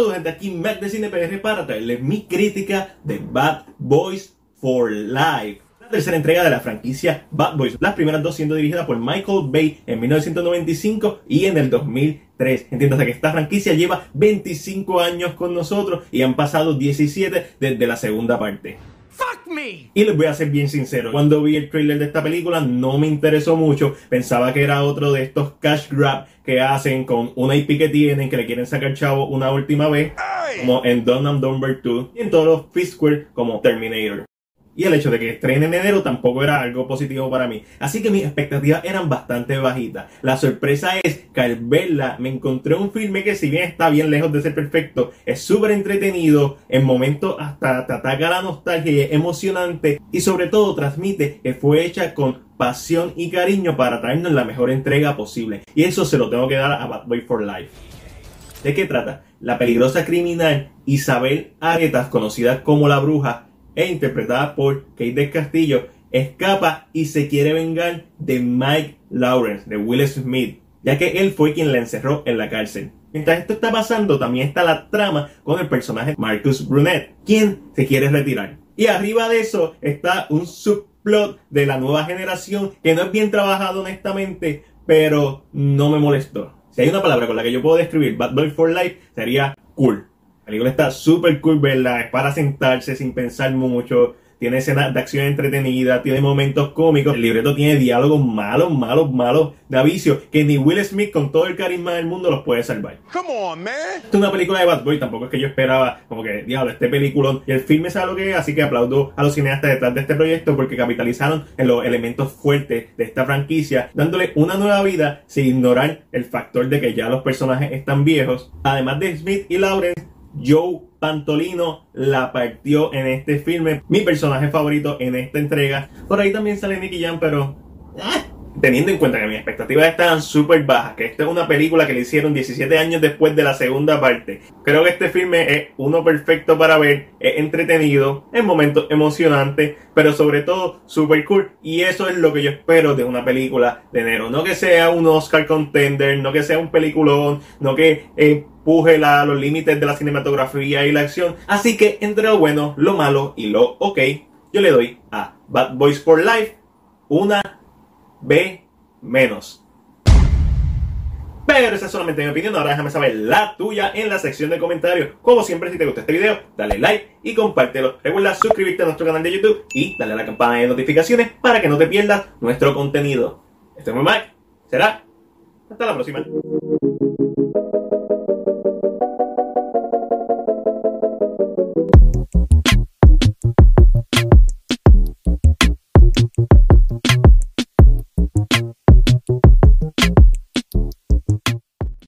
Saludos gente, aquí Mac de Cine PR para traerles mi crítica de Bad Boys for Life. La tercera entrega de la franquicia Bad Boys, las primeras dos siendo dirigidas por Michael Bay en 1995 y en el 2003. Entiéndase que esta franquicia lleva 25 años con nosotros y han pasado 17 desde la segunda parte. Y les voy a ser bien sincero, cuando vi el trailer de esta película no me interesó mucho, pensaba que era otro de estos cash grab que hacen con una IP que tienen, que le quieren sacar chavo una última vez, como en Dumb and Dumber 2 y en todos los Fistquare como Terminator y el hecho de que estrene en enero tampoco era algo positivo para mí. Así que mis expectativas eran bastante bajitas. La sorpresa es que al verla me encontré un filme que si bien está bien lejos de ser perfecto, es súper entretenido, en momentos hasta te ataca la nostalgia y es emocionante y sobre todo transmite que fue hecha con pasión y cariño para traernos la mejor entrega posible. Y eso se lo tengo que dar a Bad Boy for Life. ¿De qué trata? La peligrosa criminal Isabel Aretas, conocida como la bruja, e interpretada por Kate del Castillo, escapa y se quiere vengar de Mike Lawrence, de Will Smith, ya que él fue quien la encerró en la cárcel. Mientras esto está pasando, también está la trama con el personaje Marcus Brunet, quien se quiere retirar. Y arriba de eso está un subplot de la nueva generación que no es bien trabajado honestamente, pero no me molestó. Si hay una palabra con la que yo puedo describir Bad Boy for Life, sería cool. La película está súper cool, ¿verdad? Es para sentarse sin pensar mucho. Tiene escenas de acción entretenida, tiene momentos cómicos. El libreto tiene diálogos malos, malos, malos de avicio que ni Will Smith con todo el carisma del mundo los puede salvar. Come on, man. Esta es una película de Bad Boy, tampoco es que yo esperaba como que, diablo, este película y el filme sabe lo que es, así que aplaudo a los cineastas detrás de este proyecto porque capitalizaron en los elementos fuertes de esta franquicia, dándole una nueva vida sin ignorar el factor de que ya los personajes están viejos. Además de Smith y Lawrence, Joe Pantolino la partió en este filme. Mi personaje favorito en esta entrega. Por ahí también sale Nicky Jam, pero... Ah, teniendo en cuenta que mis expectativas estaban súper bajas, que esta es una película que le hicieron 17 años después de la segunda parte, creo que este filme es uno perfecto para ver, es entretenido, es momentos emocionantes, pero sobre todo súper cool. Y eso es lo que yo espero de una película de enero. No que sea un Oscar contender, no que sea un peliculón, no que empuje la, los límites de la cinematografía y la acción. Así que entre lo bueno, lo malo y lo ok, yo le doy a Bad Boys for Life una B menos. Pero esa es solamente mi opinión. Ahora déjame saber la tuya en la sección de comentarios. Como siempre, si te gusta este video, dale like y compártelo. Recuerda suscribirte a nuestro canal de YouTube y dale a la campana de notificaciones para que no te pierdas nuestro contenido. Este es muy Mike. Será. Hasta la próxima.